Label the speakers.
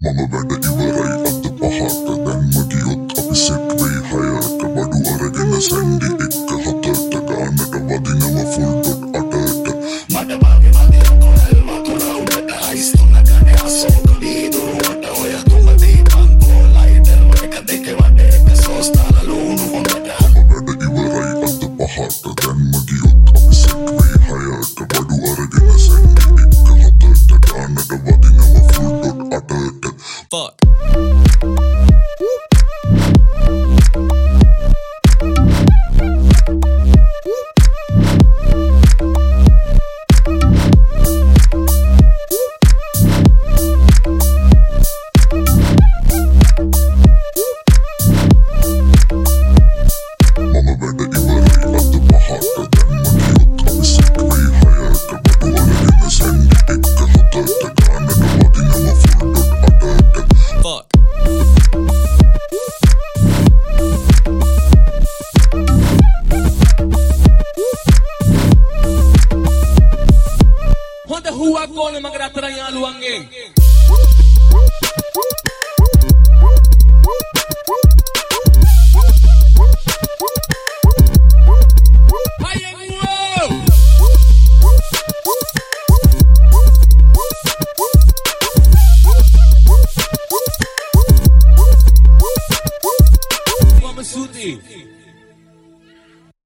Speaker 1: Mama bada ibaray at the pahat mamabadaibaray attapahatadan magiyot apisipray hayarkabadu aragana sandi ikka hatartaka anakabadinama fuldot deke
Speaker 2: madabage madiyako sos na haistunakane asoka viiduruata Mama bada tekevadeeka at the onata
Speaker 1: mamabadaibaray attapahatadan magiyot apisipray hayarkabadu
Speaker 2: fuck.
Speaker 1: Mama ben de ivarayı attım baharda
Speaker 3: huwag ko na magratara yung aluwangeng. Mama Suti.